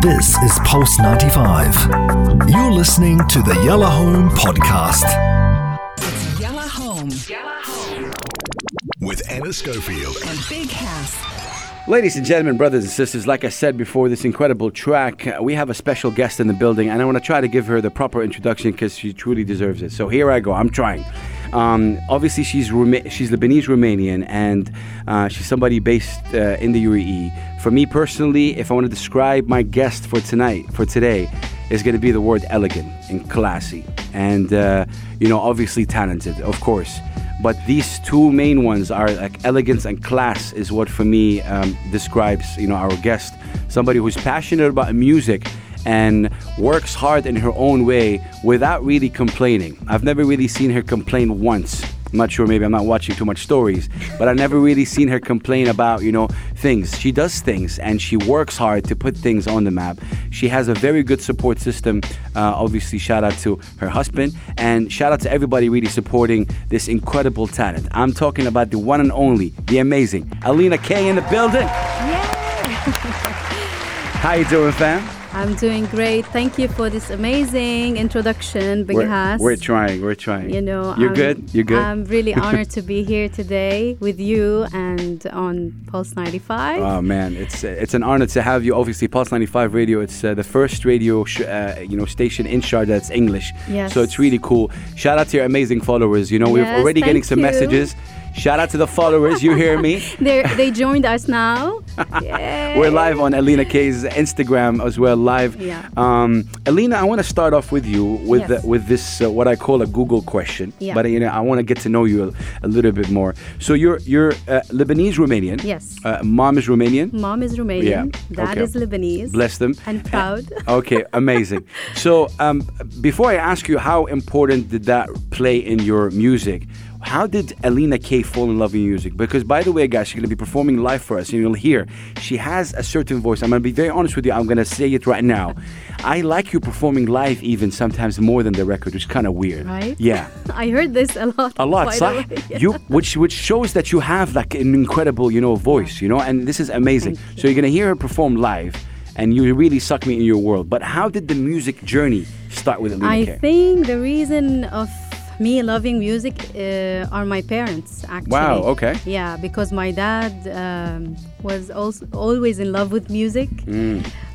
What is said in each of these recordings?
This is Pulse 95. You're listening to the Yellow Home Podcast. It's Yellow Home Yellow Home. With Anna Schofield. and Big House. Ladies and gentlemen, brothers and sisters, like I said before this incredible track, uh, we have a special guest in the building, and I want to try to give her the proper introduction because she truly deserves it. So here I go. I'm trying. Um, obviously, she's Roma- she's Lebanese Romanian, and uh, she's somebody based uh, in the UAE. For me personally, if I want to describe my guest for tonight, for today, is going to be the word elegant and classy, and uh, you know, obviously talented, of course. But these two main ones are like elegance and class is what for me um, describes you know our guest, somebody who's passionate about music and works hard in her own way without really complaining. I've never really seen her complain once. I'm not sure, maybe I'm not watching too much stories, but I've never really seen her complain about, you know, things. She does things and she works hard to put things on the map. She has a very good support system. Uh, obviously, shout out to her husband and shout out to everybody really supporting this incredible talent. I'm talking about the one and only, the amazing Alina K in the building. How you doing, fam? I'm doing great. Thank you for this amazing introduction, Big We're, we're trying, we're trying. you know, you're I'm, good. You're good. I'm really honored to be here today with you and on Pulse 95. Oh man, it's it's an honor to have you. Obviously, Pulse 95 Radio. It's uh, the first radio sh- uh, you know station in Sharjah that's English. Yes. So it's really cool. Shout out to your amazing followers. You know, we're already getting some you. messages. Shout out to the followers. You hear me? They they joined us now. We're live on Alina K's Instagram as well, live. Yeah. Um, Alina, I want to start off with you with Yes. the, with this uh, what I call a Google question. Yeah. But you know, I want to get to know you a, a little bit more. So you're you're uh, Lebanese Romanian. Yes. Uh, mom is Romanian. Mom is Romanian. Yeah, Dad okay. is Lebanese. Bless them. And proud. Okay, amazing. So, um, before I ask you how important did that play in your music, how did Alina K fall in love with music? Because, by the way, guys, she's going to be performing live for us, and you'll hear she has a certain voice. I'm going to be very honest with you. I'm going to say it right now. I like you performing live, even sometimes more than the record, which is kind of weird. Right? Yeah. I heard this a lot. A lot, صح? way. You, which which shows that you have like an incredible, you know, voice, you know, and this is amazing. Thank So you're gonna hear her perform live, and you really suck me in your world. But how did the music journey start with Alina I K? think the reason of me loving music uh, are my parents actually. Wow, okay. Yeah, because my dad um, was also always in love with music.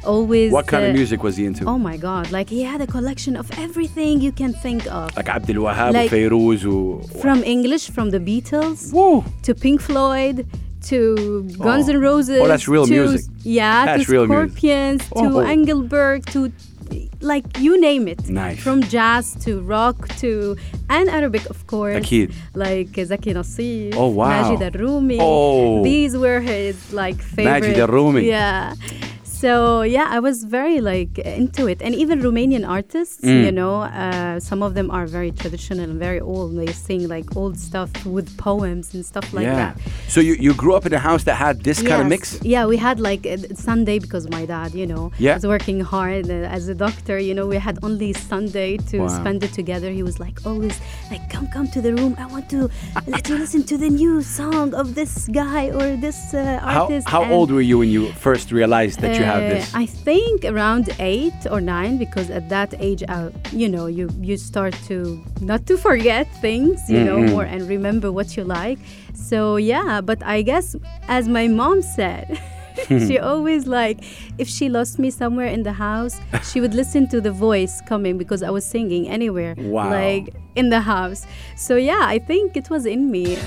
Always. Mm. What kind of uh, music was he into? Oh my God! Like he had a collection of everything you can think of. like Abdul Wahab, Like- or From English, from the Beatles Woo! to Pink Floyd to Guns Oh. N' Roses. Oh, that's real to, music. Yeah, That's to real music. Scorpions, Oh. to Engelbert, to like you name it nice. from jazz to rock to and Arabic of course Akid. like Zaki Nassif oh wow Majida El Roumi. oh. these were his like favorite Majid Arumi. yeah so yeah, I was very like into it, and even Romanian artists, Mm. you know, uh, some of them are very traditional and very old. They sing like old stuff with poems and stuff like yeah. that. So you, you grew up in a house that had this kind of Yes. mix? Yeah, we had like uh, Sunday because my dad, you know, Yeah. was working hard uh, as a doctor. You know, we had only Sunday to Wow. spend it together. He was like always like, "Come, come to the room. I want to let you listen to the new song of this guy or this uh, artist." how And, old were you when you first realized that you have this? I think around eight or nine, because at that age, uh, you know, you you start to not to forget things, you know, Mm-hmm. more and remember what you like. So yeah, but I guess as my mom said. she always like if she lost me somewhere in the house she would listen to the voice coming because i was singing anywhere Wow. like in the house so yeah i think it was in me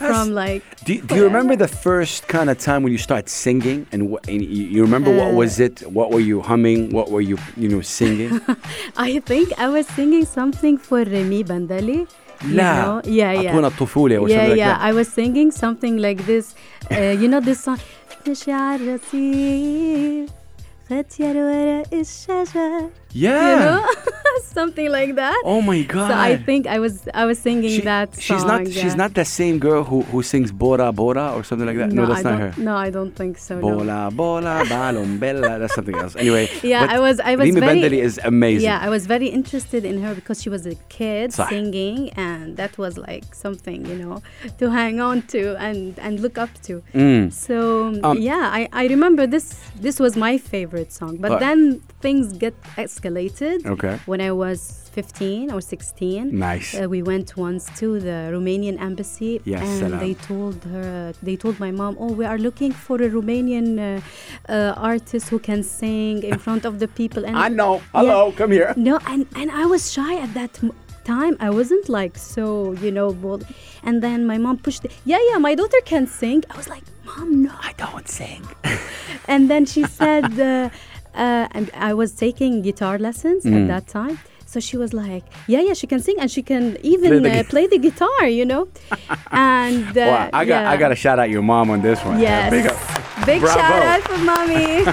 from like Do, do you remember the first kind of time when you start singing and, wh- and you, you remember what Uh, was it? What were you humming? What were you you know singing? I think I was singing something for Remy Bandali. You لا know? Yeah, yeah. أطونا الطفولة or yeah, something like yeah. that. I was singing something like this. Uh, you know this song? مشي الرصيف ختير ورق الشجر yeah. You know? something like that. Oh my god. So I think I was I was singing She- that song. she's not she's not that same girl who who sings Bora Bora or something like that. No, that's I not her. No, I don't think so. no. Bola Bola Balon Bella. That's something else. Anyway. Yeah, I was- I was Rimi very- Bendeli is amazing. Yeah, I was very interested in her because she was a kid صح. singing, and that was like something you know to hang on to and and look up to. Mm. So Um, yeah, I, I remember this this was my favorite song, but But- then things get escalated. Okay. When I was 15 or 16, Nice. uh, we went once to the Romanian embassy, Ya and salam. they told her, they told my mom, "Oh, we are looking for a Romanian uh, uh, artist who can sing in front of the people." And I know. Hello, come here. no, and, and I was shy at that m- time. I wasn't like so, you know, bold. And then my mom pushed, it. yeah, yeah, my daughter can sing. I was like, Mom, no. I don't sing. And then she said, uh, and I was taking guitar lessons Mm. at that time. So she was like, yeah, yeah, she can sing and she can even Play the uh, play the guitar, you know? and uh, Wow, I got I yeah. got to shout out your mom on this one. Yes. Big. Big shout out for mommy.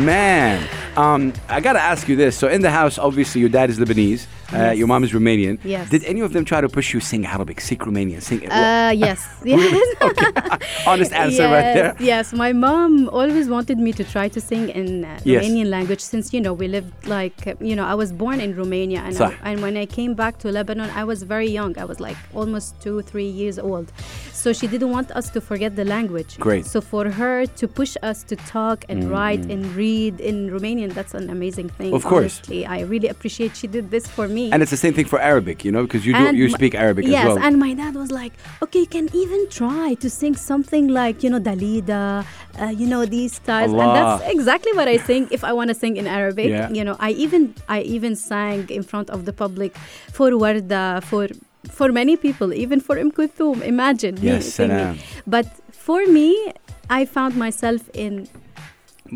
Man, um, I gotta ask you this. So in the house, obviously, your dad is Lebanese, uh, Yes. your mom is Romanian. Yes. Did any of them try to push you sing Arabic, sing Romanian, sing? uh, yes, yes. Honest answer right there. Yes, Yes, my mom always wanted me to try to sing in uh, Yes. Romanian language since you know we lived like uh, you know I was born in Romania and I, and when I came back to Lebanon I was very young. I was like almost two three years old. So she didn't want us to forget the language. Great. So for her to push us to talk and write and read in Romanian, that's an amazing thing. Of course. honestly. I really appreciate she did this for me. And it's the same thing for Arabic, you know, because you do, you speak Arabic yes, as well. Yes, and my dad was like, okay, you can even try to sing something like, you know, Dalida, uh, you know, these styles. And that's exactly what I sing if I want to sing in Arabic. Yeah. You know, I even I even sang in front of the public for Warda, for for many people, even for Im Kulthum. Imagine me Yes, singing. salam. But for me, I found myself in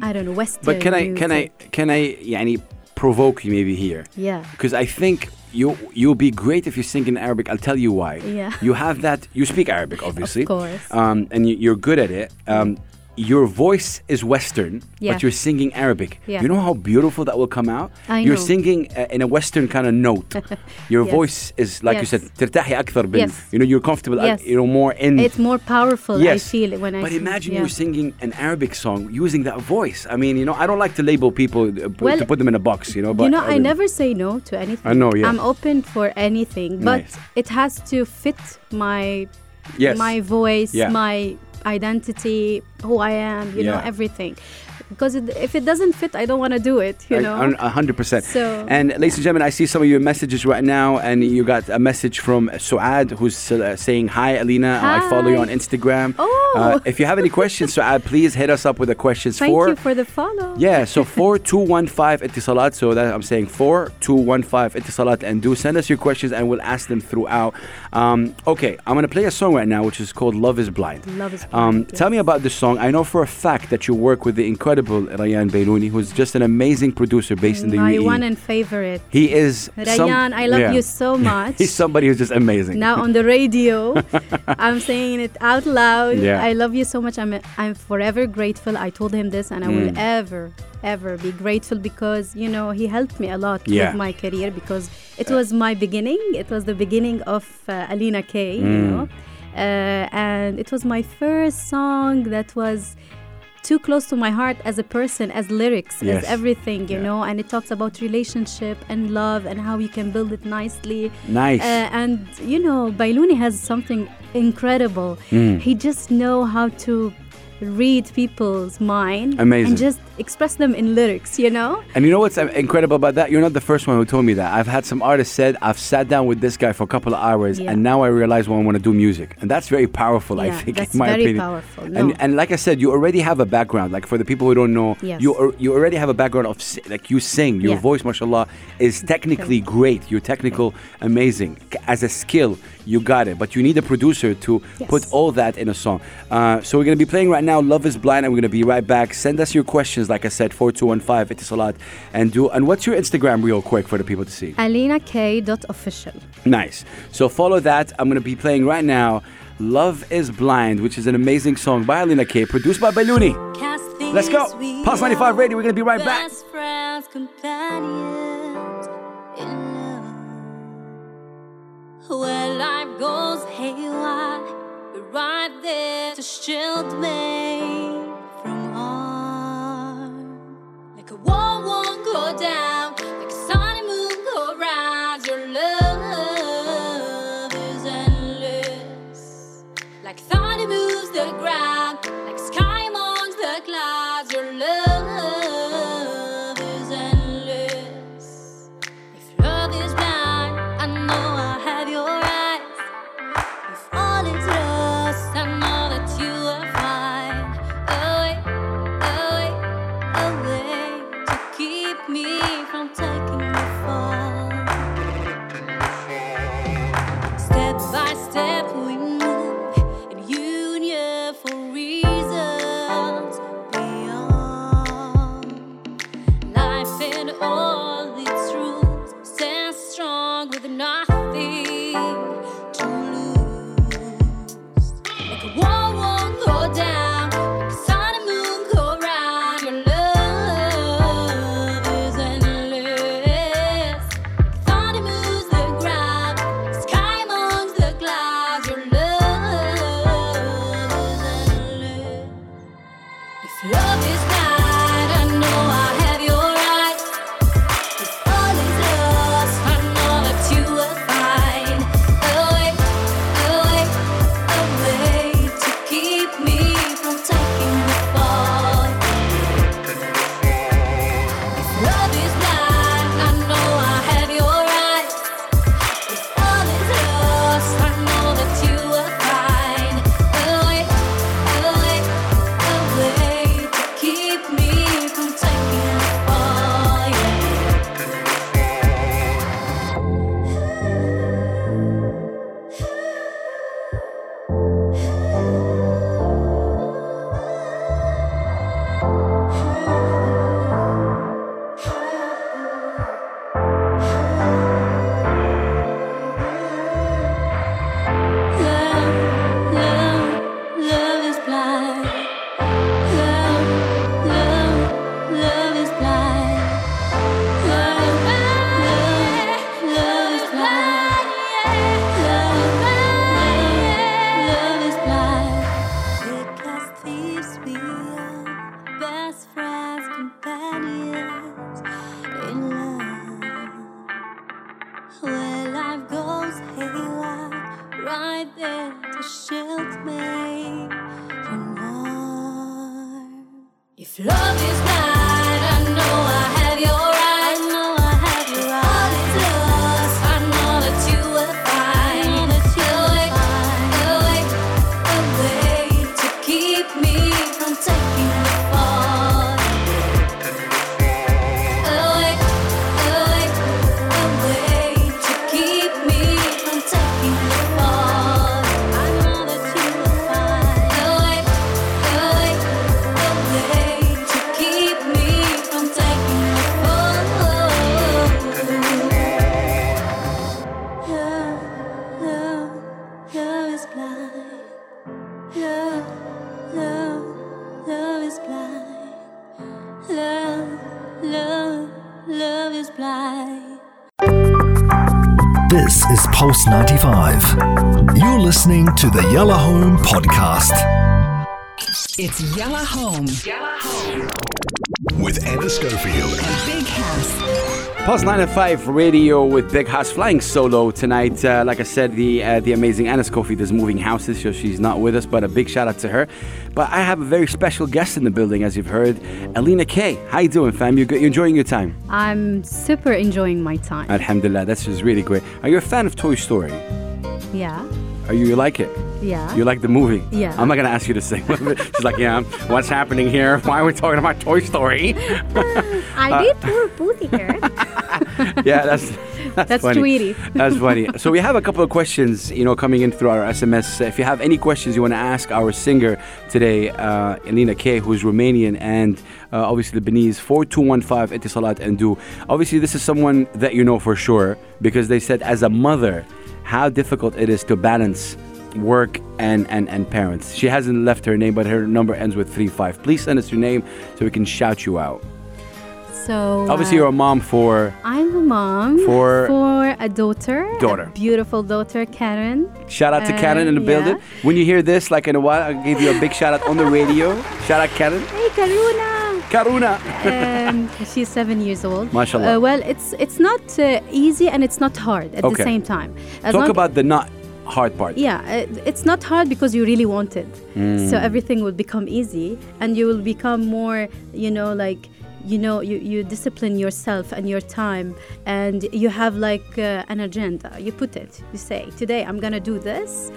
I don't know, Western But can I can I music. can I يعني provoke you maybe here? Yeah. Because I think you you'll be great if you sing in Arabic. I'll tell you why. Yeah. You have that. You speak Arabic, obviously. course. Um, and you, you're good at it. Um, your voice is Western, Yeah. but you're singing Arabic. Yeah. You know how beautiful that will come out. I you're know. singing uh, in a Western kind of note. your Yes. voice is like you Yes. said. ترتاحي أكثر بال- Yes. You know, you're comfortable. uh, Yes. you know, more in. It's more powerful, I Yes. feel, when I But sing. imagine Yeah. you're singing an Arabic song using that voice. I mean, you know, I don't like to label people uh, p- Well, to put them in a box, you know. But you know, I really- never say no to anything. I know, yeah. I'm open for anything, but Nice. it has to fit my Yes. my voice, Yeah. my identity, who I am, you know, everything. Because it, if it doesn't fit, I don't want to do it, you know. hundred percent. So- and ladies and gentlemen, I see some of your messages right now, and you got a message from Suad who's uh, saying, "Hi, Alina. I follow you on Instagram. Oh. Uh, if you have any questions, Suad, please hit us up with the questions Thank for." you for the follow. yeah, so 4215 Etisalat. So that I'm saying 4215 Etisalat and do send us your questions and we'll ask them throughout. Um, okay, I'm going to play a song right now which is called Love is Blind. Love is Um, Blind, Tell me about this song. I know for a fact that you work with the incredible Rayan Beilouni, who's just an amazing producer based in the My UAE. one and favorite. he is. some- Rayan, I love yeah. you so much. He's somebody who's just amazing. now on the radio i'm saying it out loud Yeah. i love you so much i'm i'm forever grateful i told him this and i will Mm. ever ever be grateful because you know he helped me a lot Yeah. with my career because it was my beginning it was the beginning of uh, alina k you Mm. know uh, and it was my first song that was too close to my heart as a person as lyrics Yes. as everything you Yeah. know and it talks about relationship and love and how you can build it nicely nice. uh, and you know, Bailuni has something incredible. Mm. He just know how to read people's mind Amazing. and just express them in lyrics. You know, And you know what's incredible about that? You're not the first one who told me that. I've had some artists said I've sat down with this guy for a couple of hours, Yeah. and now I realize when I want to do music, and that's very powerful. I think, that's in my very opinion. powerful. And No. and like I said, you already have a background. Like for the people who don't know, Yes. you al- you already have a background of like you sing. Your Yeah. voice, mashallah, is technically great. You're technical, amazing. As a skill, you got it. But you need a producer to put all that in a song. Uh, so we're gonna be playing right now. Love is blind, and we're gonna be right back. Send us your questions, like I said, four two one five. Etisalat. And do and what's your Instagram, real quick, for the people to see? AlinaK.official. Nice. So follow that. I'm going to be playing right now Love is Blind, which is an amazing song by Alina K, produced by Baluni. Let's go. Pulse 95 Radio. We're going to be right back. Where life goes haywire, right there to shield me Pulse 95. You're listening to the Yellow Home Podcast. It's Yella Home. Yellow Home. With Anna Schofield. Big House. Pulse 905 Radio with Big House flying solo tonight. Uh, like I said, the uh, the amazing Anna Schofield is moving houses, so she's not with us, but a big shout out to her. But I have a very special guest in the building, as you've heard, Alina K. How you doing, fam? You, good? you enjoying your time? I'm super enjoying my time. Alhamdulillah, that's just really great. Are you a fan of Toy Story? Yeah, Are you, you like it? yeah. You like the movie? Yeah. I'm not gonna ask you to sing. She's like, yeah. What's happening here? Why are we talking about Toy Story? I did poor Pussycat. yeah, that's that's, That's funny. Tweety. That's funny. So we have a couple of questions, you know, coming in through our SMS. If you have any questions you want to ask our singer today, uh, Alina K, who's Romanian and uh, obviously the Lebanese, four two one five Etisalat and do. Obviously, this is someone that you know for sure because they said as a mother, how difficult it is to balance work and, and, and parents. She hasn't left her name, but her number ends with three five. Please send us your name so we can shout you out. So Obviously, uh, you're a mom for. I'm a mom For- for a daughter, Daughter. a beautiful daughter, Karen. Shout out to Uh, Karen in the yeah. building. When you hear this, like in a while, I'll give you a big shout out on the radio. Shout out Karen. Hey, Karuna. Karuna. um, she's seven years old. Mashallah. Uh, well, it's it's not uh, easy and it's not hard at Okay. the same time. As Talk about the not hard part. Yeah, uh, it's not hard because you really want it. Hmm. So everything will become easy and you will become more, you know, like, you know, you, you discipline yourself and your time and you have like uh, an agenda. You put it, you say, today I'm to do this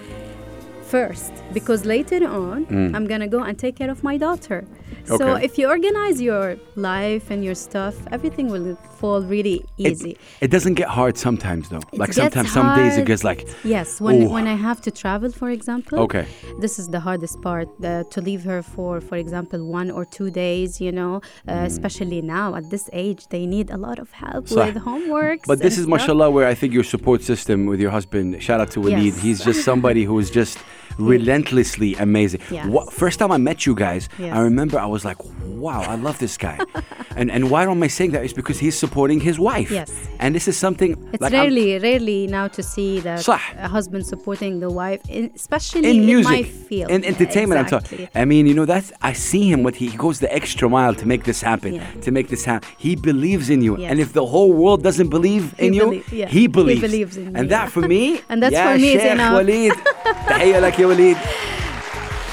first because later on I'm going to go and take care of my daughter. So Hmm. If you organize your life and your stuff, everything will fall really easy. It, doesn't get hard sometimes though. It like sometimes, some days it hard. gets like. Yes, when Ooh. when I have to travel, for example. Okay. This is the hardest part uh, to leave her for, for example, one or two days. You know, uh, Mm. especially now at this age, they need a lot of help صح. with homework. But this is mashallah where I think your support system with your husband. Shout out to Waleed. Yes. He's just somebody who is just Mm. relentlessly amazing. Yes. What, first time I met you guys, Yes. I remember I was like, wow, I love this guy. and and why am I saying that? It's because he's supporting his wife. Yes. And this is something It's like I'm- rarely, rarely now to see that صح. a husband supporting the wife, in, especially in music, my field, in Yeah, entertainment. I'm talking. I mean, you know, that's I see him. What he, he goes the extra mile to make this happen. Yeah. To make this happen, he believes in you. Yes. And if the whole world doesn't believe He in you, belie- yeah. he He believes. believes in and me, that for me, And that's yeah, for me Sheikh enough. تحية لك يا وليد.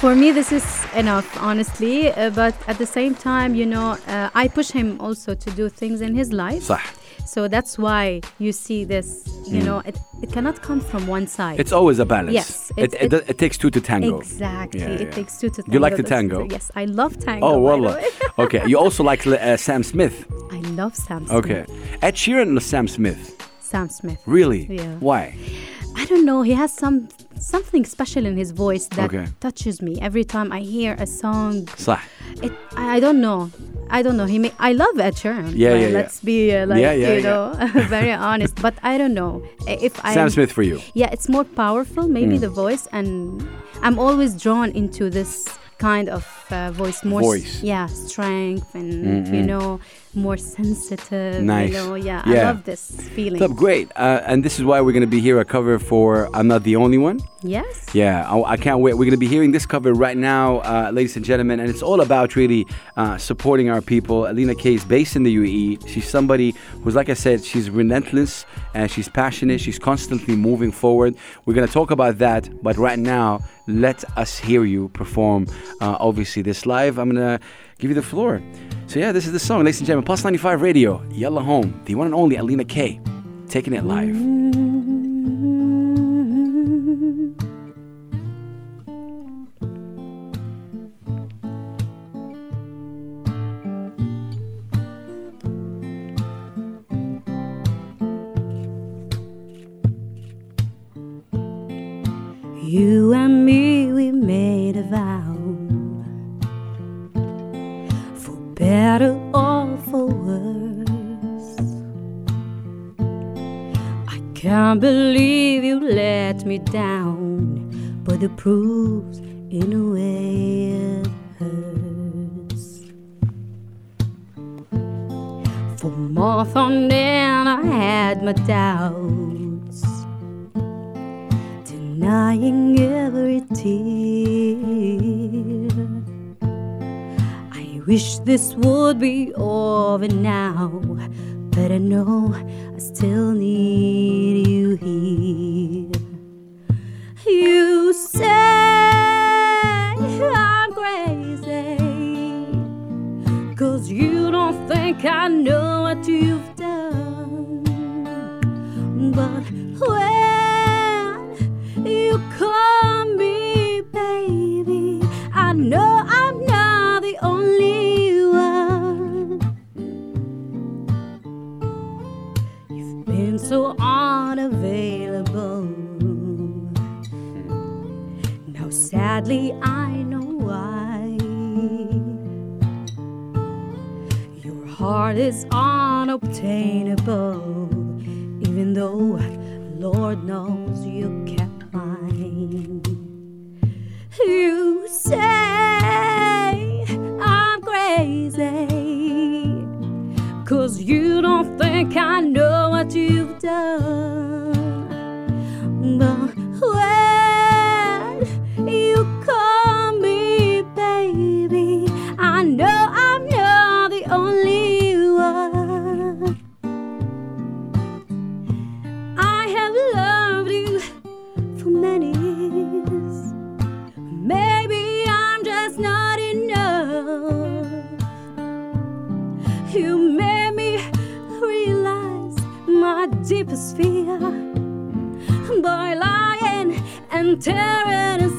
For me, this is enough, honestly. Uh, but at the same time, you know, uh, I push him also to do things in his life. صح. So that's why you see this. You know, it, it cannot come from one side. Mm. It's always a balance. Yes, It, it- it, it- it takes two to tango. Exactly. Yeah, it yeah. takes two to tango. You like to That's tango? true. Yes, I love tango. Oh, by the wallah. way. okay. You also like uh, Sam Smith. I love Sam Smith. Okay. Ed Sheeran or Sam Smith? Sam Smith. Really? Yeah. Why? I don't know. He has some something special in his voice that Okay. touches me every time I hear a song. صح. It, I don't know. I don't know. He may, I love Ed Sheeran. Yeah, yeah, yeah. Let's be uh, like Yeah, yeah, you know very honest. But I don't know if I Sam Smith for you. Yeah, it's more powerful, maybe Mm. the voice, and I'm always drawn into this kind of uh, voice, more Voice. yeah, strength, and you know, more sensitive. Nice. You know, yeah, Yeah. I love this feeling. Top, great. Uh, and this is why we're going to be here a cover for I'm Not the Only One. Yes. Yeah, I, I can't wait. We're going to be hearing this cover right now, uh, ladies and gentlemen, and it's all about really uh, supporting our people. Alina K is based in the UAE. She's somebody who's, like I said, she's relentless and she's passionate. She's constantly moving forward. We're going to talk about that, but right now, let us hear you perform. Uh, obviously, this live. I'm going to give you the floor. So yeah, this is the song, ladies and gentlemen. Pulse 95 Radio, Yalla Home, the one and only Alina K, taking it live. You and me, we made a vow better or for worse. I can't believe you let me down, but the proof's in a way it hurts. For months on end, I had my doubts denying every tear. Wish this would be over now, but I know I still need you here. You say I'm crazy, cause you don't think I know what you've done. But when you call me baby, I know so unavailable. Now, sadly, I know why. Your heart is unobtainable, even though Lord knows you kept mine. You say I'm crazy, Cause you don't think I know you've by lying and tearing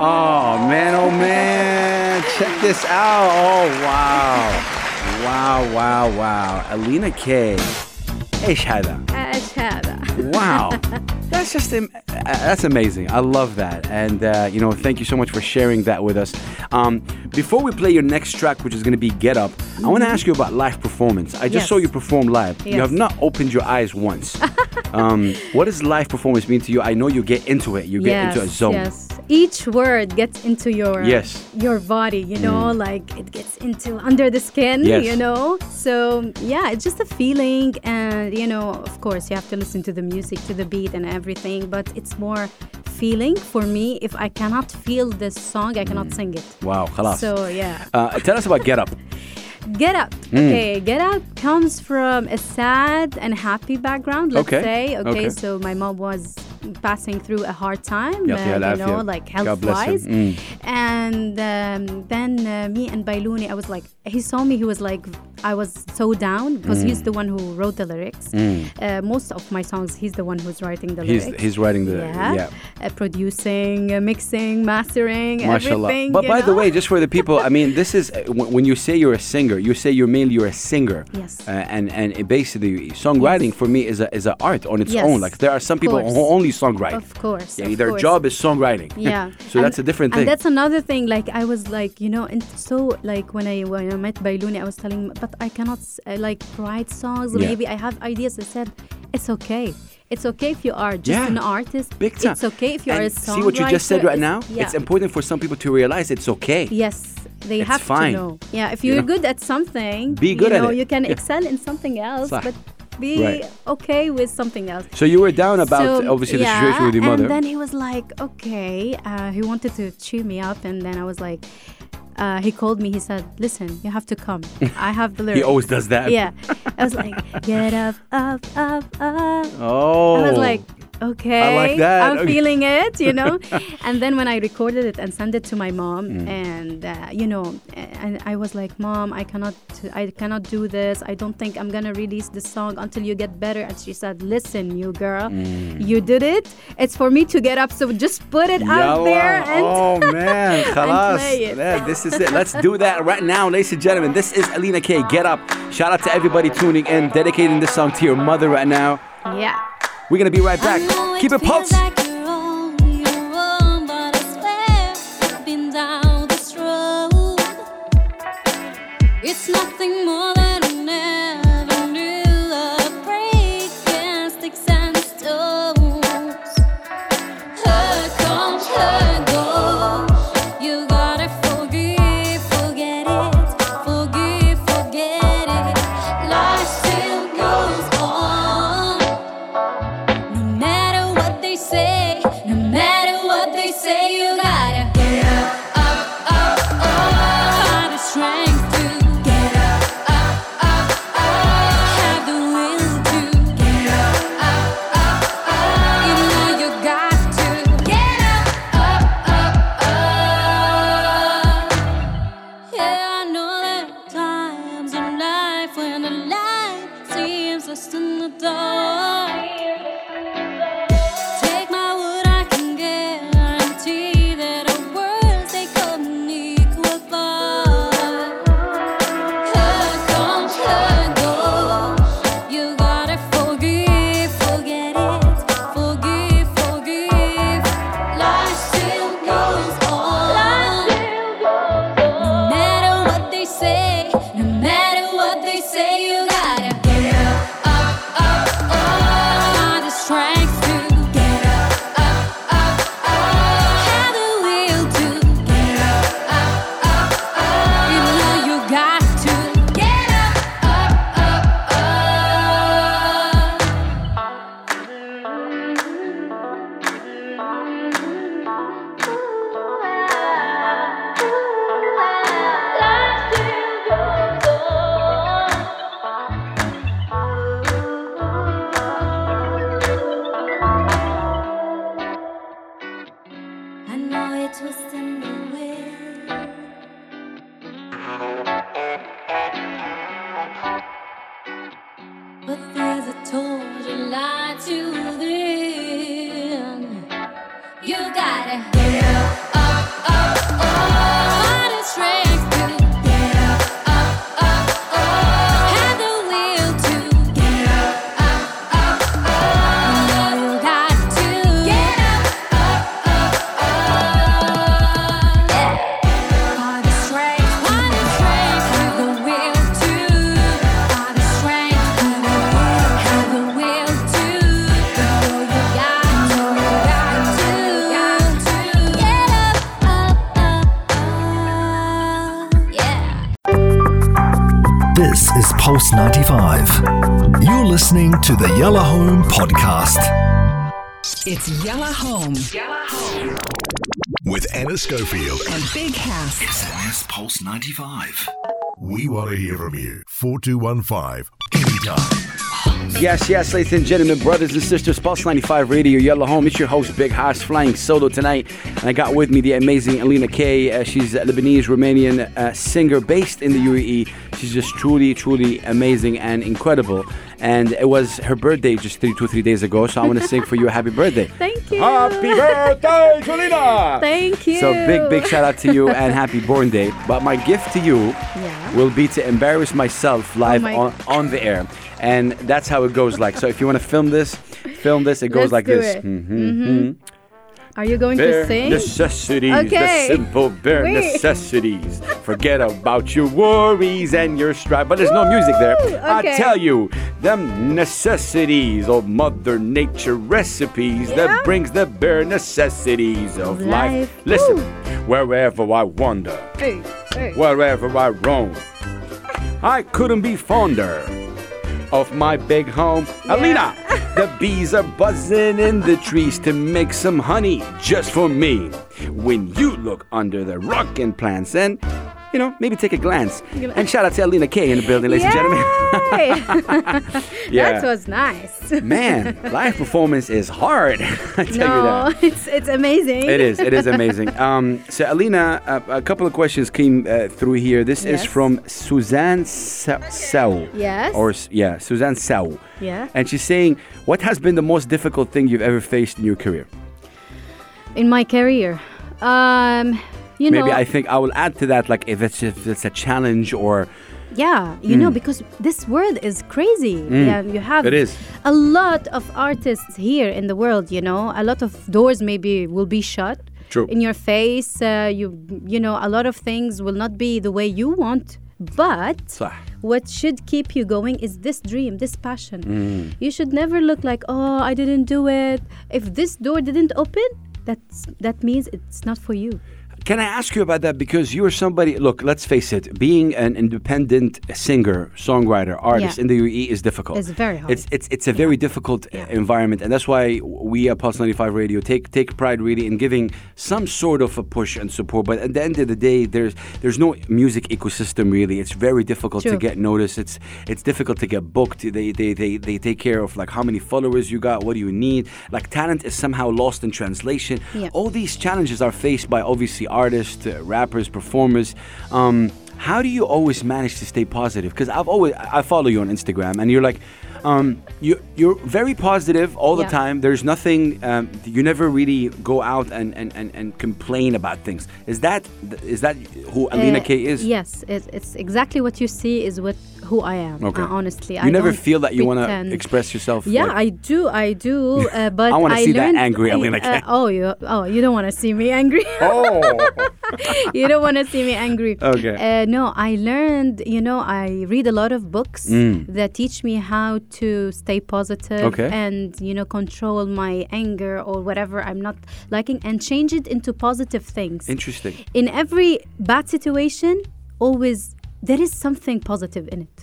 Oh, man, oh, man. Check this out. Oh, wow. Wow, wow, wow. Alina K. ايش هذا؟ Wow! that's just uh, that's amazing. I love that, and uh, you know, thank you so much for sharing that with us. Um, before we play your next track, which is going to be "Get Up," I want to ask you about live performance. I just. Yes. saw you perform live. You have not opened your eyes once. um, what does live performance mean to you? I know you get into it. You get into a zone. Yes Each word gets into your Yes. Mm. your body, you know, like it gets into under the skin, Yes. you know. So yeah, it's just a feeling and you know, of course you have to listen to the music, to the beat and everything, but it's more feeling for me. If I cannot feel this song, I cannot sing it. Wow, خلاص. So yeah. Uh, tell us about Get Up. Get Up. Mm. Okay, Get Up comes from a sad and happy background, let's Okay, say. Okay, okay. so my mom was passing through a hard time, uh, you know, like health wise. Mm. And um, then uh, me and Bailuni, I was like, he saw me, he was like, I was so down because mm. he's the one who wrote the lyrics. Mm. Uh, most of my songs, he's the one who's writing the lyrics. He's writing the yeah, yeah. Uh, producing, uh, mixing, mastering, Mashallah. everything. But by know? the way, just for the people, I mean, this is uh, when you say you're a singer, you say you're mainly you're a singer. Yes. Uh, and and basically, songwriting yes. for me is a is an art on its yes. own. Like there are some people who only songwrite. Of course. Yeah, of their course. job is songwriting. Yeah. so And- that's a different thing. And that's another thing. Like I was like, you know, and so like when I when I met Bailuni, I was telling, but I cannot uh, like write songs. Yeah. Maybe I have ideas. I said, it's okay. It's okay if you are just Yeah. an artist. Big time. It's okay if you are a songwriter. See what you just said right It's- now? Yeah. It's important for some people to realize it's okay. Yes, they It's have fine. to know. Yeah, if You you're know? good at something, Be good you at know, it. You can Yeah. excel in something else, صح. but be Right. okay with something else. So you were down about So, obviously the situation with your mother. And then he was like, okay. Uh, he wanted to cheer me up. And then I was like, uh, he called me. He said, listen, you have to come. I have the lyrics. he always does that. Yeah. I was like, get up, up, up, up. Oh. I was like, okay. that. I'm Okay. feeling it, you know. and then when I recorded it and sent it to my mom, Mm. and uh, you know, and I was like, Mom, I cannot, I cannot do this. I don't think I'm gonna release this song until you get better. And she said, Listen, you girl, Mm. you did it. It's for me to get up. So just put it out Yalla. there and. oh man, خلاص. play it. Yeah, this is it. Let's do that right now, ladies and gentlemen. This is Alina K. Get up. Shout out to everybody tuning in, dedicating this song to your mother right now. Yeah. We're gonna be right back. Keep it feels pulse. like you're on your listening to the Yellow Home Podcast. It's Yella Home. Yella Home. with Anna Schofield. And Big House. SMS Pulse 95. We want to hear from you. 4215 anytime. Yes, yes, ladies and gentlemen, brothers and sisters, Pulse 95 Radio, Yellow Home. It's your host, Big Haas, flying solo tonight. And I got with me the amazing Alina K. Uh, she's a Lebanese Romanian uh, singer based in the UAE. She's just truly, truly amazing and incredible. And it was her birthday just three, two, three days ago. So I want to sing for you a happy birthday. Thank you. Happy birthday, Julina! Thank you. So big, big shout out to you and happy born day. But my gift to you Yeah. will be to embarrass myself live my- on, on the air. And that's how it goes like. So if you want to film this, film this. It goes Let's like do this. it. Mhm. Are you going Bare to sing? necessities, Okay. the simple bare Wait. necessities. Forget about your worries and your strife. But there's no music there. Woo, I tell you, them necessities of Mother Nature recipes Yeah. that brings the bare necessities of life. Life. Listen, Woo. wherever I wander, Hey, hey. wherever I roam, I couldn't be fonder of my big home. Alina, the bees are buzzing in the trees to make some honey just for me. When you look under the rockin' plants and, you know, maybe take a glance. And shout out to Alina K in the building, ladies and gentlemen. Yeah. That was nice. Man, live performance is hard. I tell you no, that. it's it's amazing. It is. It is amazing. Um, so, Alina, uh, a couple of questions came uh, through here. This is from Suzanne Sa- Sau. Yes. Or yeah, Suzanne Sau. Yeah. And she's saying, "What has been the most difficult thing you've ever faced in your career?" In my career, um, you Maybe know, I think I will add to that, like if it's if it's a challenge or yeah, you know, because this world is crazy. Yeah, you have Mm. It is. a lot of artists here in the world. You know, a lot of doors maybe will be shut. True. In your face, uh, you you know, a lot of things will not be the way you want. But صح. what should keep you going is this dream, this passion. Mm. You should never look like, oh, I didn't do it. If this door didn't open, that's that means it's not for you. Can I ask you about that? Because you are somebody, look, let's face it, being an independent singer, songwriter, artist Yeah. in the UAE is difficult. It's very hard. It's, it's, it's a very difficult uh, environment. And that's why we at Pulse 95 Radio take, take pride really in giving some sort of a push and support. But at the end of the day, there's, there's no music ecosystem really. It's very difficult to get noticed. It's, it's difficult to get booked. They, they, they, they take care of like how many followers you got, what do you need. Like talent is somehow lost in translation. Yeah. All these challenges are faced by obviously artists, uh, rappers, performers. Um, how do you always manage to stay positive? Because I've always I follow you on Instagram, and you're like, um, you you're very positive all the Yeah. time. There's nothing. Um, you never really go out and, and, and, and complain about things. Is that is that who Alina Uh, K is? Yes, it, it's exactly what you see is what who I am. Okay. uh, honestly, You I never feel that you want to express yourself. Yeah, like- I do. I do. Uh, but I wanna see that learned, angry Alina uh, oh, you. Oh, you don't want to see me angry. Oh. you don't want to see me angry. Okay. Uh, no, I learned. You know, I read a lot of books that teach me how to stay positive Mm. Okay. and you know control my anger or whatever I'm not liking and change it into positive things. Interesting. in every bad situation, always there is something positive in it.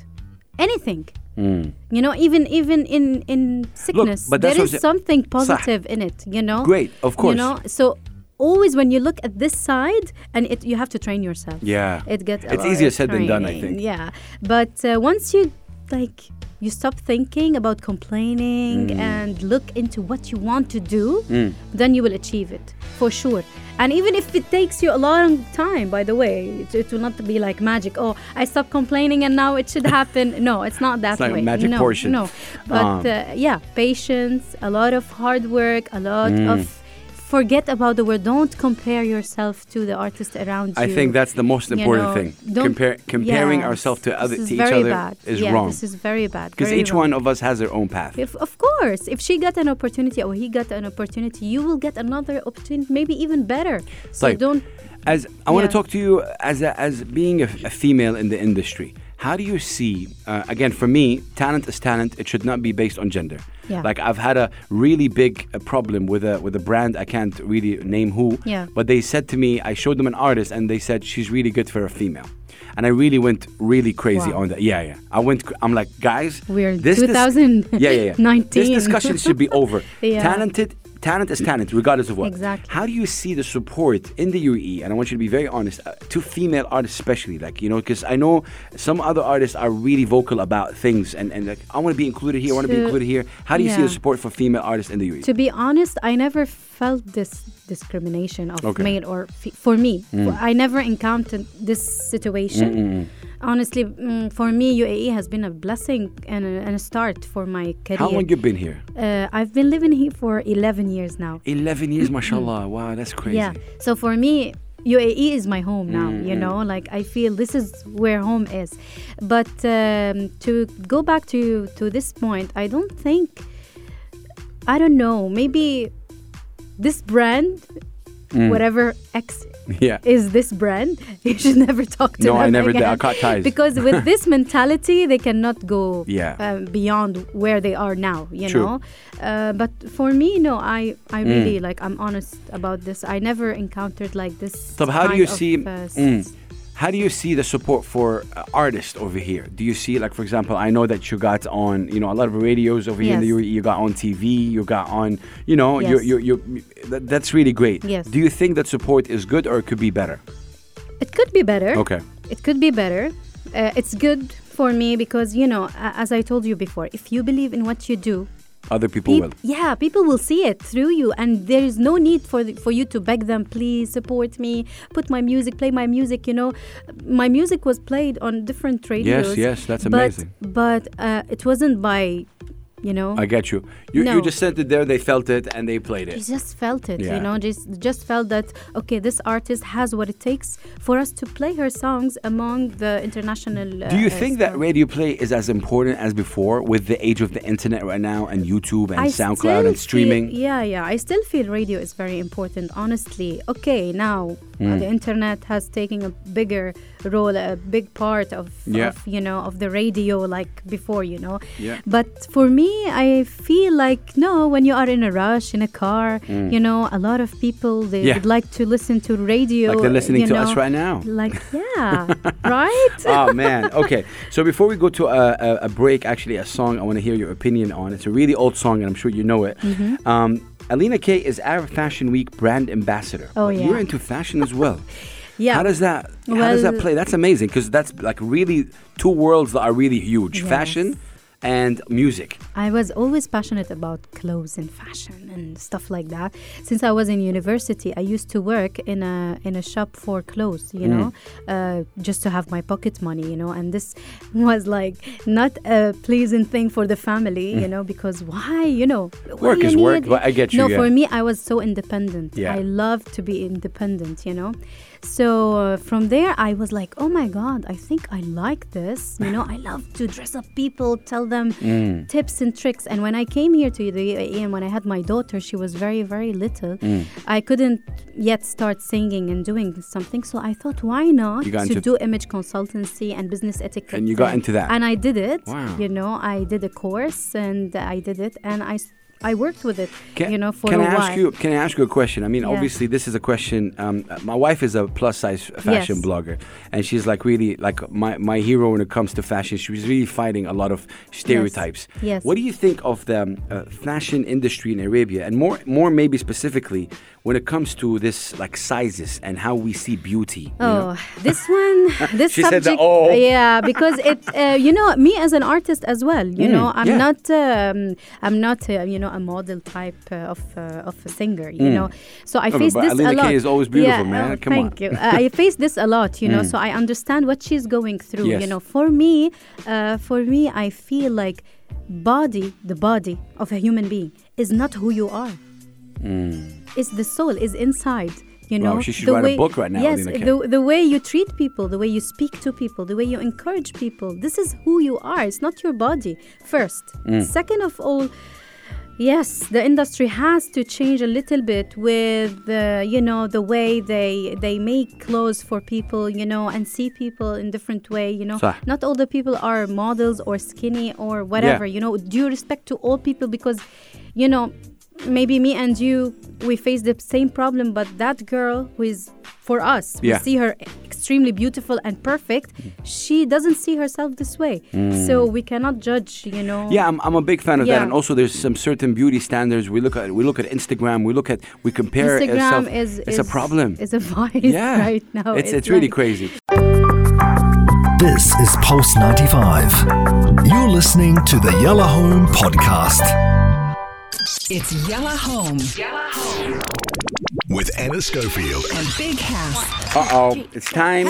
Anything. You know, even even in in sickness, but that's there is something صح. positive in it. You know. Great, of course. You know, so always when you look at this side, and it you have to train yourself. Yeah. It gets. It's easier said than done, I think. Yeah, but uh, once you like. You stop thinking about complaining Mm. and look into what you want to do, then you will achieve it for sure. And even if it takes you a long time, by the way, it, it will not be like magic. Oh, I stopped complaining and now it should happen. no, it's not that It's not a way. magic no, portion. No, but Um, uh, yeah, patience, a lot of hard work, a lot Mm. of. Forget about the word. Don't compare yourself to the artist around you. I think that's the most you important know, thing. Compare, comparing Yes, ourselves to other to each other bad. is yeah, wrong. This is very bad. Because each wrong. one of us has their own path. If, of course, if she got an opportunity or he got an opportunity, you will get another opportunity, maybe even better. So Like, don't. As I want to talk to you as a, as being a, a female in the industry, How do you see? Uh, again, for me, talent is talent. It should not be based on gender. Yeah. Like I've had a really big uh, problem with a with a brand. I can't really name who. Yeah. But they said to me, I showed them an artist, and they said she's really good for a female. And I really went really crazy Wow. on that. Yeah, yeah. I went. I'm like, guys, We're this dis- 2019. yeah, yeah, yeah. This discussion should be over. Yeah. Talented, talent is talent, regardless of what. Exactly. How do you see the support in the UAE? And I want you to be very honest uh, to female artists, especially, like you know, because I know some other artists are really vocal about things, and and like, I want to be included here. I want to be included here. How do you see the support for female artists in the UAE? To be honest, I never felt this discrimination of Okay. male or fe- for me. I never encountered this situation. Honestly, mm, for me, UAE has been a blessing and a, and a start for my career. How long you been here? Uh, I've been living here for 11 years now. 11 years, mashallah. Wow, that's crazy. Yeah. So for me, UAE is my home now. Mm, You know, like I feel this is where home is. But um, to go back to to this point, I don't think. I don't know. Maybe this brand, Mm. whatever X Yeah. is this brand, you should never talk to No, them. I never did. I cut ties. Because with this mentality, they cannot go Yeah. um, beyond where they are now. You True. know. Uh, but for me, no, I I Mm. really like. I'm honest about this. I never encountered like this. So how do you see? uh, mm, how do you see the support for uh, artists over here? Do you see, like, for example, I know that you got on, you know, a lot of radios over here in the UAE. You got on TV. You got on, you know, you Yes. you you. That, that's really great. Yes. Do you think that support is good or it could be better? It could be better. Okay. It could be better. Uh, it's good for me because you know, as I told you before, if you believe in what you do, Other people Peop- will. Yeah, people will see it through you, and there is no need for the, for you to beg them. Please support me. Put my music. Play my music. You know, my music was played on different radios. yes, yes, that's but- amazing. But uh, it wasn't by, you know. I get you. You, you just sent it there. They felt it and they played it they just felt it, Yeah. you know, just just felt that okay, this artist has what it takes for us to play her songs among the international. Uh, Do you think that radio play is as important as before with the age of the internet right now and YouTube and I SoundCloud and streaming? Feel, yeah, yeah. I still feel radio is very important, honestly. Okay, now Mm. the internet has taken a bigger role, a big part of, Yeah. of you know of the radio like before, you know. Yeah. But for me, I feel like no, when you are in a rush in a car, you know, a lot of people they Mm. Yeah. would like to listen to radio. Like they're listening you to us right now. Like yeah, right. oh man. Okay. So before we go to a, a, break, actually, a song I want to hear your opinion on. It's a really old song, and I'm sure you know it. Mm-hmm. Um, Alina K is Arab Fashion Week brand ambassador. Oh, yeah. You're into fashion as well. yeah. How does that? how does that play? That's amazing because that's like really two worlds that are really huge: Yes. fashion and music. I was always passionate about clothes and fashion and stuff like that. Since I was in university, I used to work in a in a shop for clothes, you know, Mm. uh, just to have my pocket money, you know. And this was like not a pleasing thing for the family, you know, because why, you know, Mm. Work you is work, need- but I get you, No, yeah. for me, I was so independent. Yeah. I love to be independent, you know. So uh, from there, I was like, oh my God, I think I like this. You know, I love to dress up people, tell them Mm. tips and tricks. And when I came here to the UAE and when I had my daughter, she was very, very little. Mm. I couldn't yet start singing and doing something. So I thought, why not to do image consultancy and business etiquette? And you got into that. And I did it. Wow. You know, I did a course and I did it. And I, I worked with it, Can, you know, for can a I while. ask you? Can I ask you a question? I mean, Yeah. obviously, this is a question. Um, my wife is a plus size fashion Yes. blogger, and she's like really like my, my hero when it comes to fashion. She's really fighting a lot of stereotypes. Yes. What do you think of the um, uh, fashion industry in Arabia, and more more maybe specifically when it comes to this like sizes and how we see beauty? you know? Oh, this one, this She said subject. the oh. Yeah, because it, uh, you know, me as an artist as well. You know, I'm Mm, yeah. not, um, I'm not, uh, you know, a model type uh, of uh, of a singer. You know, so I No, face Mm. this Alina a K lot. is always beautiful, yeah, man. oh, Come on. Mm. thank you. Uh, I face this a lot. You know, so I understand what she's going through. Yes. You know, for me, uh, for me, I feel like body, the body of a human being, is not who you are. It's the soul, is inside. You know, Wow, she should the write a way, book right now, Yes, the, the way you treat people, the way you speak to people, the way you encourage people. This is who you are. It's not your body. First, Mm. second of all, Yes, the industry has to change a little bit with the, you know, the way they they make clothes for people, you know, and see people in different way, you know. صح. Not all the people are models or skinny or whatever, Yeah. you know. Due respect to all people because, you know, maybe me and you we face the same problem, but that girl who is for us, we see her extremely beautiful and perfect. She doesn't see herself this way, so we cannot judge, you know. Mm. Yeah, I'm, I'm a big fan of that, and also there's some certain beauty standards. We look at we look at Instagram. We look at we compare. Instagram ourselves. is it's a problem. Is a vice yeah, right now. It's it's, really like- crazy. This is Pulse 95. You're listening to the Yellow Home Podcast. It's Yella Home. Yella Home. With Anna Schofield. And Big House. Uh oh, it's time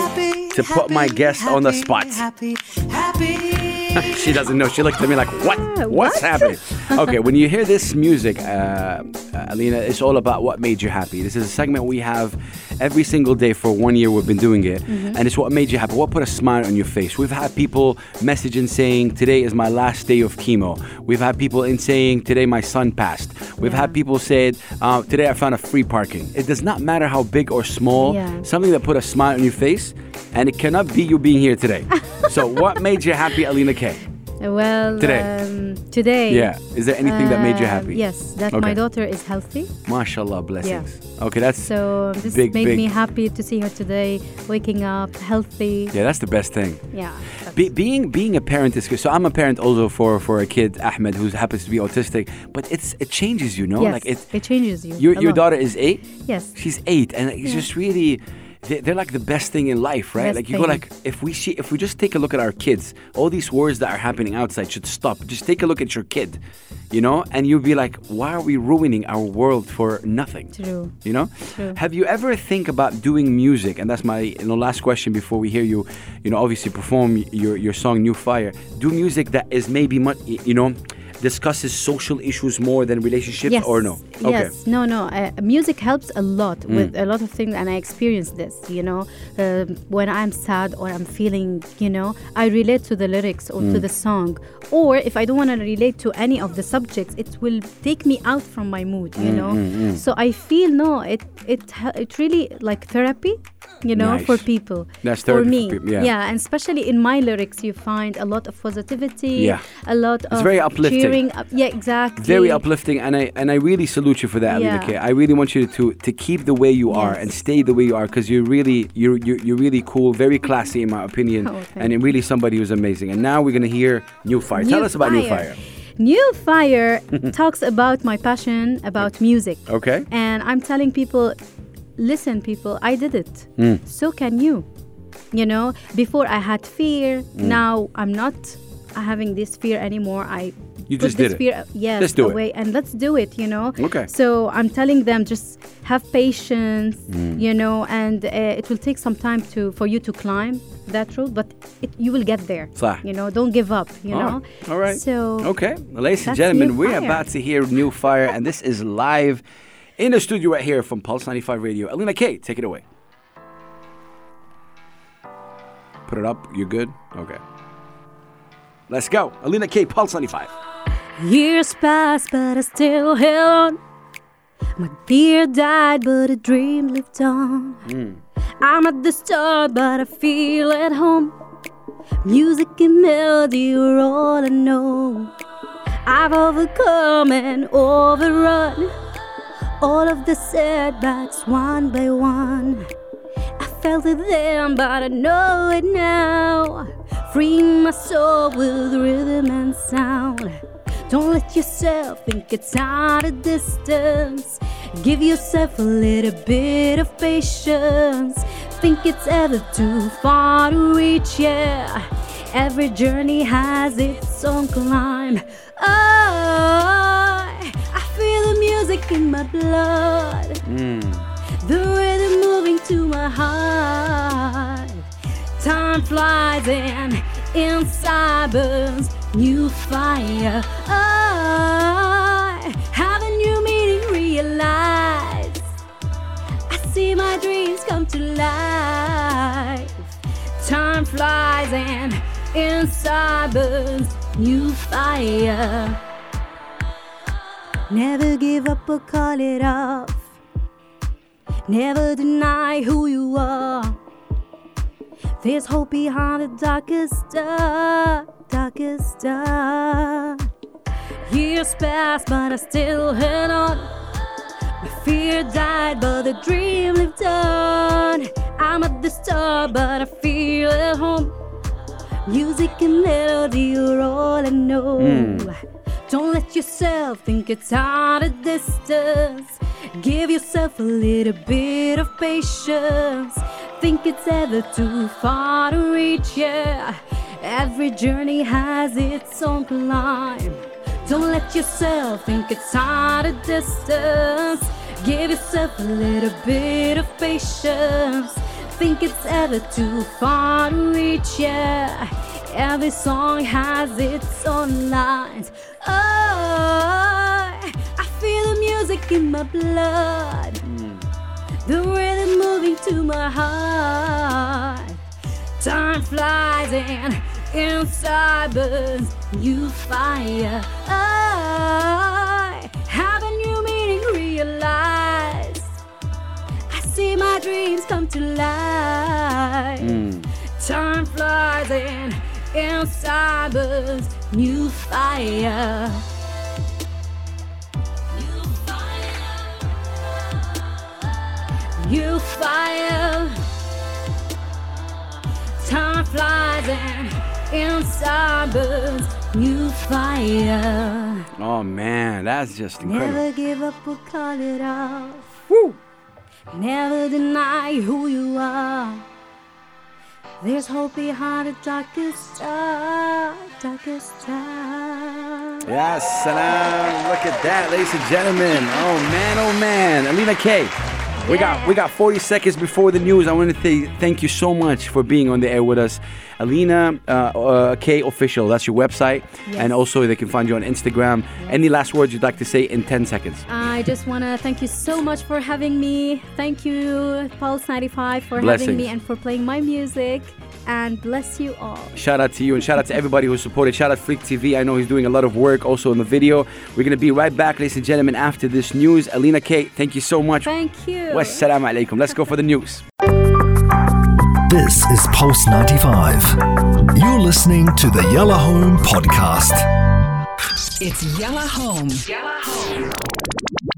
to put my guest on the spot. Happy, happy. she doesn't know. She looked at me like, "What? What's what? happening?" okay, when you hear this music, uh, uh, Alina, it's all about what made you happy. This is a segment we have every single day for one year. We've been doing it, Mm-hmm. and it's what made you happy. What put a smile on your face? We've had people messaging saying, "Today is my last day of chemo." We've had people in saying, "Today my son passed." We've had people said, uh, "Today I found a free parking." It does not matter how big or small. Yeah. Something that put a smile on your face, and it cannot be you being here today. so, what made you happy, Alina K? Well, Today. Um, today. Yeah. Is there anything that made you um, happy? Yes, that Okay. my daughter is healthy. MashaAllah, blessings. Okay, that's So this Big, made big. me happy to see her today, waking up healthy. yeah, that's the best thing. Yeah. Be, being being a parent is good. So I'm a parent also for for a kid Ahmed who happens to be autistic, but it's it changes you know yes, like it. it changes you. Your your daughter is eight. Yes. She's eight, and it's just really. They- They're like the best thing in life, right? Best like you go like if we see if we just take a look at our kids, all these wars that are happening outside should stop. Just take a look at your kid, you know, and you'll be like, why are we ruining our world for nothing? True. You know, True. have you ever think about doing music? And that's my you know, last question before we hear you, you know, obviously perform your your song "New Fire." Do music that is maybe much, you know, discusses social issues more than relationships, Yes. or no? Yes. No, no. Uh, music helps a lot Mm. with a lot of things, and I experience this. You know, um, when I'm sad or I'm feeling, you know, I relate to the lyrics or Mm. to the song. Or if I don't want to relate to any of the subjects, it will take me out from my mood. You Mm, know. So I feel no, it it it really like therapy. You know, Nice. for people. That's for therapy for me. people, yeah. and especially in my lyrics, you find a lot of positivity. Yeah. A lot of It's very uplifting. Cheering up. Yeah, exactly. Very uplifting, and I and I really salute you for that, Alina Yeah. K. I really want you to to keep the way you are and stay the way you are because you're really you're, you're you're really cool, very classy in my opinion, Oh, and really somebody who's amazing. And now we're gonna hear New Fire. Tell us about New Fire. New Fire talks about my passion about music. Okay. And I'm telling people, listen, people, I did it. Hmm. So can you. You know, before I had fear, Hmm. now I'm not having this fear anymore. I You just did it. fear, yes, Let's do it. away, and let's do it. You know. Okay. So I'm telling them just have patience. Hmm. You know, and uh, it will take some time to for you to climb that road, but it, you will get there. صح. You know, don't give up. You All know. All right. So Okay, well, ladies and gentlemen, we're about to hear New Fire, and this is live in the studio right here from Pulse 95 Radio. Alina K, take it away. Put it up. You're good? Okay. Let's go. Alina K, Pulse 95. Years passed, but I still held on. My dear died, but a dream lived on. Hmm. I'm at the start, but I feel at home. Music and melody are all I know. I've overcome and overrun all of the setbacks one by one. I felt it then, but I know it now. Freeing my soul with rhythm and sound. Don't let yourself think it's at a distance. Give yourself a little bit of patience. Think it's ever too far to reach, yeah. Every journey has its own climb. I, I feel the music in my blood. Hmm. The rhythm moving to my heart. Time flies and inside burns new fire. I have a new meaning realized. I see my dreams come to life. Time flies and inside burns new fire. Never give up or call it off. Never deny who you are. There's hope behind the darkest dark, darkest dark. Years passed, but I still held on. My fear died, but the dream lived on. I'm at the start, but I feel at home. Music and melody are all I know. Hmm. Don't let yourself think it's at a distance. Give yourself a little bit of patience. Think it's ever too far to reach, yeah. Every journey has its own climb. Don't let yourself think it's at a distance. Give yourself a little bit of patience. Think it's ever too far to reach, yeah. Every song has its own lines. Oh, I feel the music in my blood. The rhythm moving to my heart. Time flies and inside burns new fire. I have a new meaning realized. I see my dreams come to life. Hmm. Time flies and inside burns new fire. New fire. New fire. Time flies and inside burns new fire. Oh man, that's just incredible. Never give up or call it off. Woo! Never deny who you are. There's hope behind the darkest star, darkest star. Yes, salam. Uh, look at that, ladies and gentlemen. Oh man, oh man. Alina We got we got 40 seconds before the news. I want to say thank you so much for being on the air with us. Alina uh, uh, K official. That's your website, Yes. and also they can find you on Instagram. Any last words you'd like to say in 10 seconds? I just want to thank you so much for having me. Thank you, Pulse 95, for having me and for playing my music. And bless you all. Shout out to you and shout out to everybody who supported. Shout out Freak TV. I know he's doing a lot of work also in the video. We're gonna be right back, ladies and gentlemen, after this news. Alina K, thank you so much. Thank you. Wassalamu alaikum. Let's go for the news. This is Pulse 95. You're listening to the Yellow Home Podcast. It's Yella Home. Yella Home.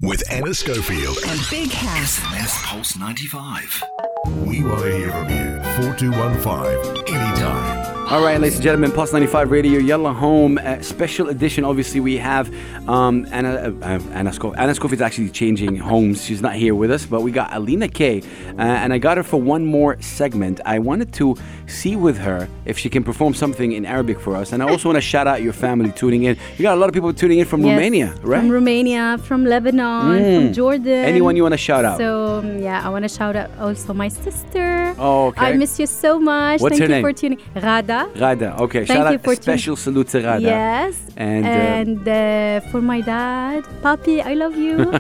With Anna Schofield. And Big House. SMS Pulse 95. We want to hear from you. 4215 anytime. All right, ladies and gentlemen, Pulse 95 Radio, Yellow Home, uh, special edition. Obviously, we have um, Anna, uh, uh, Anna Scof. Anna Scof is actually changing homes. She's not here with us, but we got Alina K, uh, and I got her for one more segment. I wanted to see with her if she can perform something in Arabic for us, and I also want to shout out your family tuning in. You got a lot of people tuning in from Yes, Romania, right? From Romania, from Lebanon, Mm. from Jordan. Anyone you want to shout out? So um, yeah, I want to shout out also my sister. Oh, okay. I miss you so much. What's Thank her you name? for tuning. Rada. Rada. Okay, Thank shout you out for special salute to Rada. Yes. And, uh, And, uh, for my dad, Papi, I love you.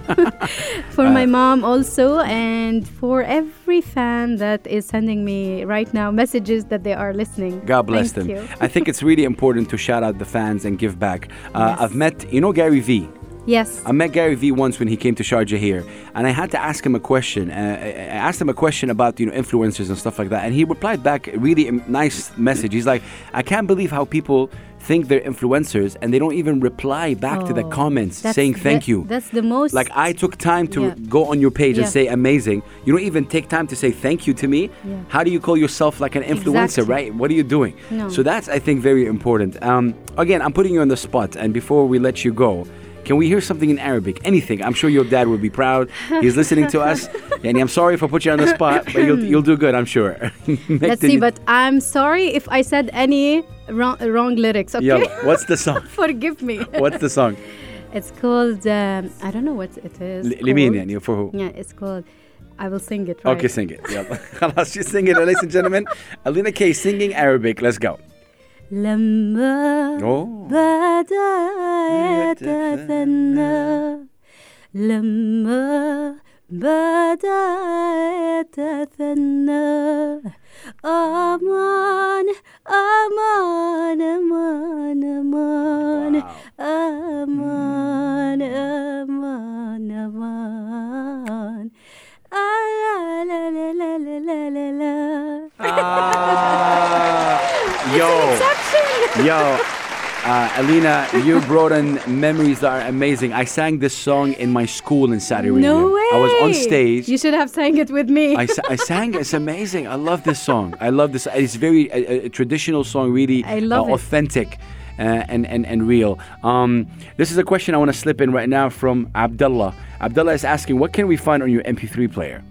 for Uh, my mom also, and for every fan that is sending me right now messages that they are listening. God bless Thank them. You. I think it's really important to shout out the fans and give back. Uh, Yes. I've met, you know, Gary Vee. Yes. I met Gary Vee once when he came to Sharjah here, and I had to ask him a question. Uh, I asked him a question about you know influencers and stuff like that, and he replied back a really nice message. He's like, "I can't believe how people think they're influencers and they don't even reply back to the Oh, comments saying thank the- you." That's the most. Like I took time to Yeah. go on your page and say amazing. You don't even take time to say thank you to me. Yeah. How do you call yourself like an influencer, Exactly. right? What are you doing? No. So that's I think very important. Um, again, I'm putting you on the spot, and before we let you go. Can we hear something in Arabic? Anything. I'm sure your dad would be proud. He's listening to us. And I'm sorry if I put you on the spot, but you'll, you'll do good, I'm sure. Let's see, but I'm sorry if I said any wrong, wrong lyrics. Okay. Yalla, what's the song? Forgive me. What's the song? It's called. Um, I don't know what it is. ل- لمين called. يعني for who? Yeah, it's called. I will sing it. Right. Okay, sing it. Yalla. خلاص, she's singing it, ladies and gentlemen. Alina K singing Arabic. Let's go. لما أوه. بدا يتثنى لما بدا يتثنى أمان أمان أمان أمان wow. أمان أمان أمان Ah, la la la la la la la. Ah, yo uh, Alina, you brought in memories that are amazing. I sang this song in my school in Saudi Arabia. No way. I was on stage. You should have sang it with me. I, sa- I sang. It. It's amazing. I love this song. I love this. It's very a, a traditional song, really I love uh, it. authentic. Uh, and, and, and real. Um, this is a question I want to slip in right now from Abdullah. Abdullah is asking, what can we find on your MP3 player?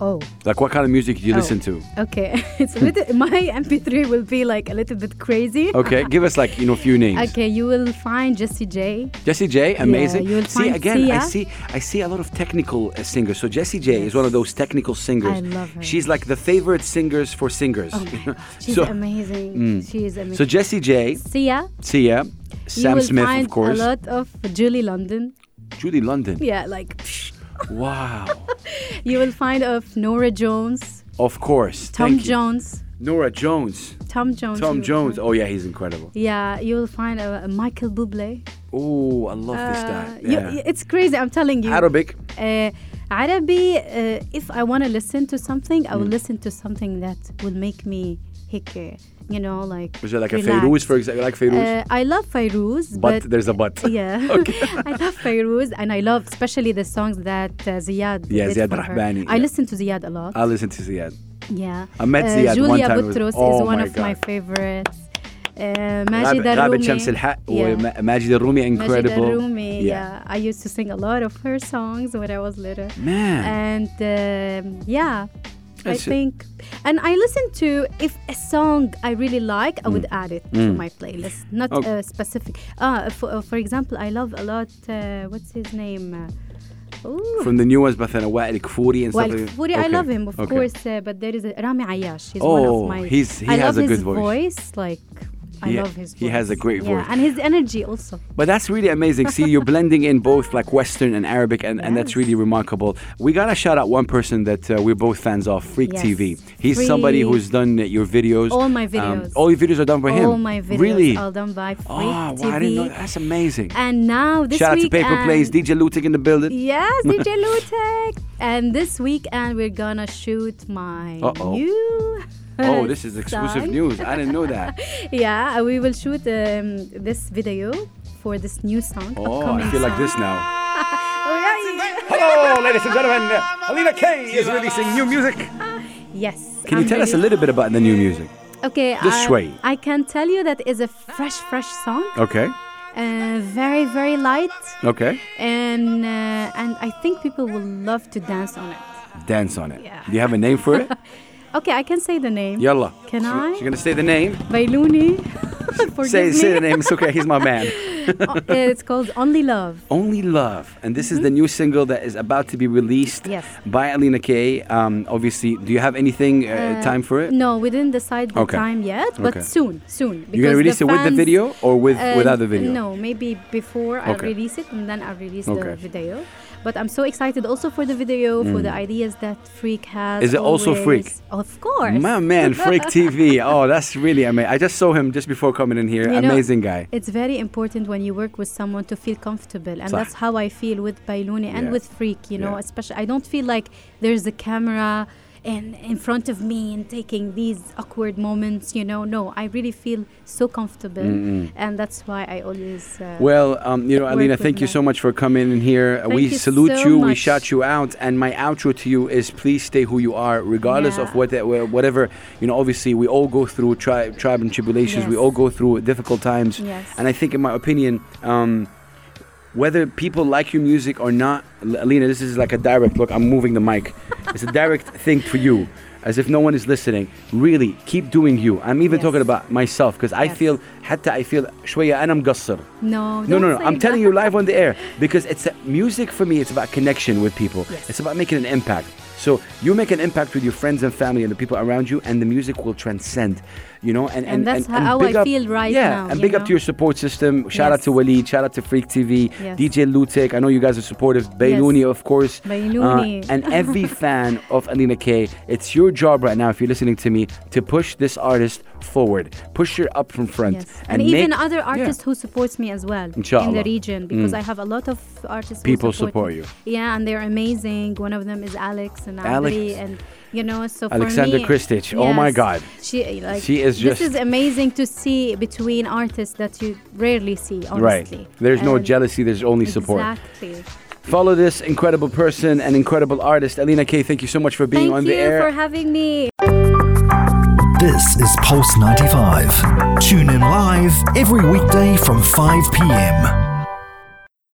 Oh. Like, what kind of music do you Oh. listen to? Okay. it's a little, my MP3 will be like a little bit crazy. Okay, give us like you know a few names. Okay, you will find Jessie J. Jessie J, amazing. you will see again, I see, I see a lot of technical uh, singers. So Jessie J is one of those technical singers. I love her. She's like the favorite singers for singers. Oh my God. She's so, amazing. Mm. She is amazing. so Jessie J, Sia, Sia, Sam Smith, of course, a lot of Julie London. Julie London. Yeah, like psh. Wow, you will find of Norah Jones, of course. Tom Thank you. Jones, Norah Jones, Tom Jones. Tom Jones. find. Oh yeah, he's incredible. Yeah, you will find uh, Michael Bublé. Oh, I love this Uh, guy. you- Yeah. it's crazy. I'm telling you. Arabic. Uh, Arabi, uh, if I want to listen to something, I will Mm. listen to something that will make me hick, uh, you know, like. Is it like relaxed. a Fayrouz, for example? Like Fayrouz? Uh, I love Fayrouz. but, but, there's a but. Yeah, okay. I love Fayrouz, and I love especially the songs that uh, Ziad. Yeah, Ziad Rahbani. I yeah. listen to Ziad a lot. I listen to Ziad. Yeah, I met uh, Ziad Julia one time. Boutros was, oh is one of God. my favorites. Uh, Majida Roumi. Majid الحق وماجد الرومي incredible yeah. yeah I used to sing a lot of her songs when I was little man and uh, yeah I That's it. think, and I listen to if a song I really like, I would add it to Mm. my playlist, not Okay. uh, specific. Uh, for, uh, for example, I love a lot. Uh, what's his name? Uh, ooh. From the new ones مثلا وائل كفوري and stuff Well, like that. Furi, I Okay. love him, of Okay. course, uh, but there is a, Rami Ayash. He's one Oh, of my. he's- he I has love a his good voice. Like, I He- love his. he has a voice. great yeah, voice. and his energy also. But that's really amazing. See, you're blending in both like Western and Arabic, and, and that's really remarkable. We gotta shout out one person that uh, we're both fans of, Freak Yes. TV. He's somebody who's done your videos. All my Um, videos. all your videos are done for him. All my videos Really? are done by Freak Oh, wow, TV. I didn't know. That's amazing. And now this Shout out to Paper Plays, DJ Lutic in the building. Yes, DJ Lutek. And this weekend we're gonna shoot my Uh-oh. new. Oh, this is exclusive song. news. I didn't know that. yeah, we will shoot um, this video for this new song. Oh, I feel like this now. Hello, ladies and gentlemen. Alina K is releasing new music. Yes. Can you I'm tell us a little bit about the new music? Okay. Just I, sway. I can tell you that is a fresh, fresh song. Okay. Uh, very, very light, Okay. and uh, and I think people will love to dance on it. Dance on it. Yeah. Do you have a name for it? Okay, I can say the name. Yalla. Can I? She's gonna say the name. Bailuni. Say say the name. It's okay. He's my man. Oh, it's called Only Love. Only Love, and this is the new single that is about to be released Mm-hmm. Yes. by Alina K. Um, obviously, do you have anything uh, Uh, time for it? No, we didn't decide the Okay. time yet, but Okay. soon, soon. You're because gonna release it with the video or with Uh, without the video? No, maybe before I release it and then I release Okay. the video. But I'm so excited also for the video, for the ideas that Freak has. Mm. Is it also Freak? Of course. My man, Freak TV. Oh, that's really amazing. I just saw him just before coming in here. You know, amazing guy. It's very important when you work with someone to feel comfortable, and صح. that's how I feel with Bailuni and Yeah. with Freak. You know, Yeah. especially I don't feel like there's a camera in in front of me and taking these awkward moments. You know, no, I really feel so comfortable, and that's why I always. Uh, Well, um, you know, Alina, thank you so much for coming in here. Thank we you salute so you. We shout you out. And my outro to you is please stay who you are, regardless of Yeah. what, whatever. You know, obviously, we all go through tri- tribe and tribulations. We all go through difficult times. Yes. And I think, in my opinion, um, whether people like your music or not, L- Alina, this is like a direct look. I'm moving the mic. It's a direct thing for you, as if no one is listening. Really, keep doing you. I'm even Yes. talking about myself because I Yes. feel, حتى I feel شوية أنا مقصر. no, No, don't no, no. say I'm telling that. you live on the air because it's a, music for me. It's about connection with people. Yes. It's about making an impact. So you make an impact with your friends and family and the people around you, and the music will transcend. You know, and And that's how big I up- feel right yeah, now, and big up to your support system. Shout out to Waleed. Shout out to Freak TV. Yes. DJ Lutek. I know you guys are supportive. Bailuni, of course. Bailuni. Uh, and every fan. of Alina K, it's your job right now, if you're listening to me, to push this artist forward. Push her up from front. Yes. And, even make- other Yeah. artists who supports me as well in the region because Mm. I have a lot of artists who People support, support you. Yeah, and they're amazing. One of them is Alex and Alex. Adri and you know so for Alexander me, Kristich. Oh my God. She like She is this just- is amazing to see between artists that you rarely see honestly. Right. There's no jealousy, there's only support. Exactly. Follow this incredible person and incredible artist. Alina K, thank you so much for being Thank on the air. Thank you for having me. This is Pulse 95. Tune in live every weekday from 5 p.m.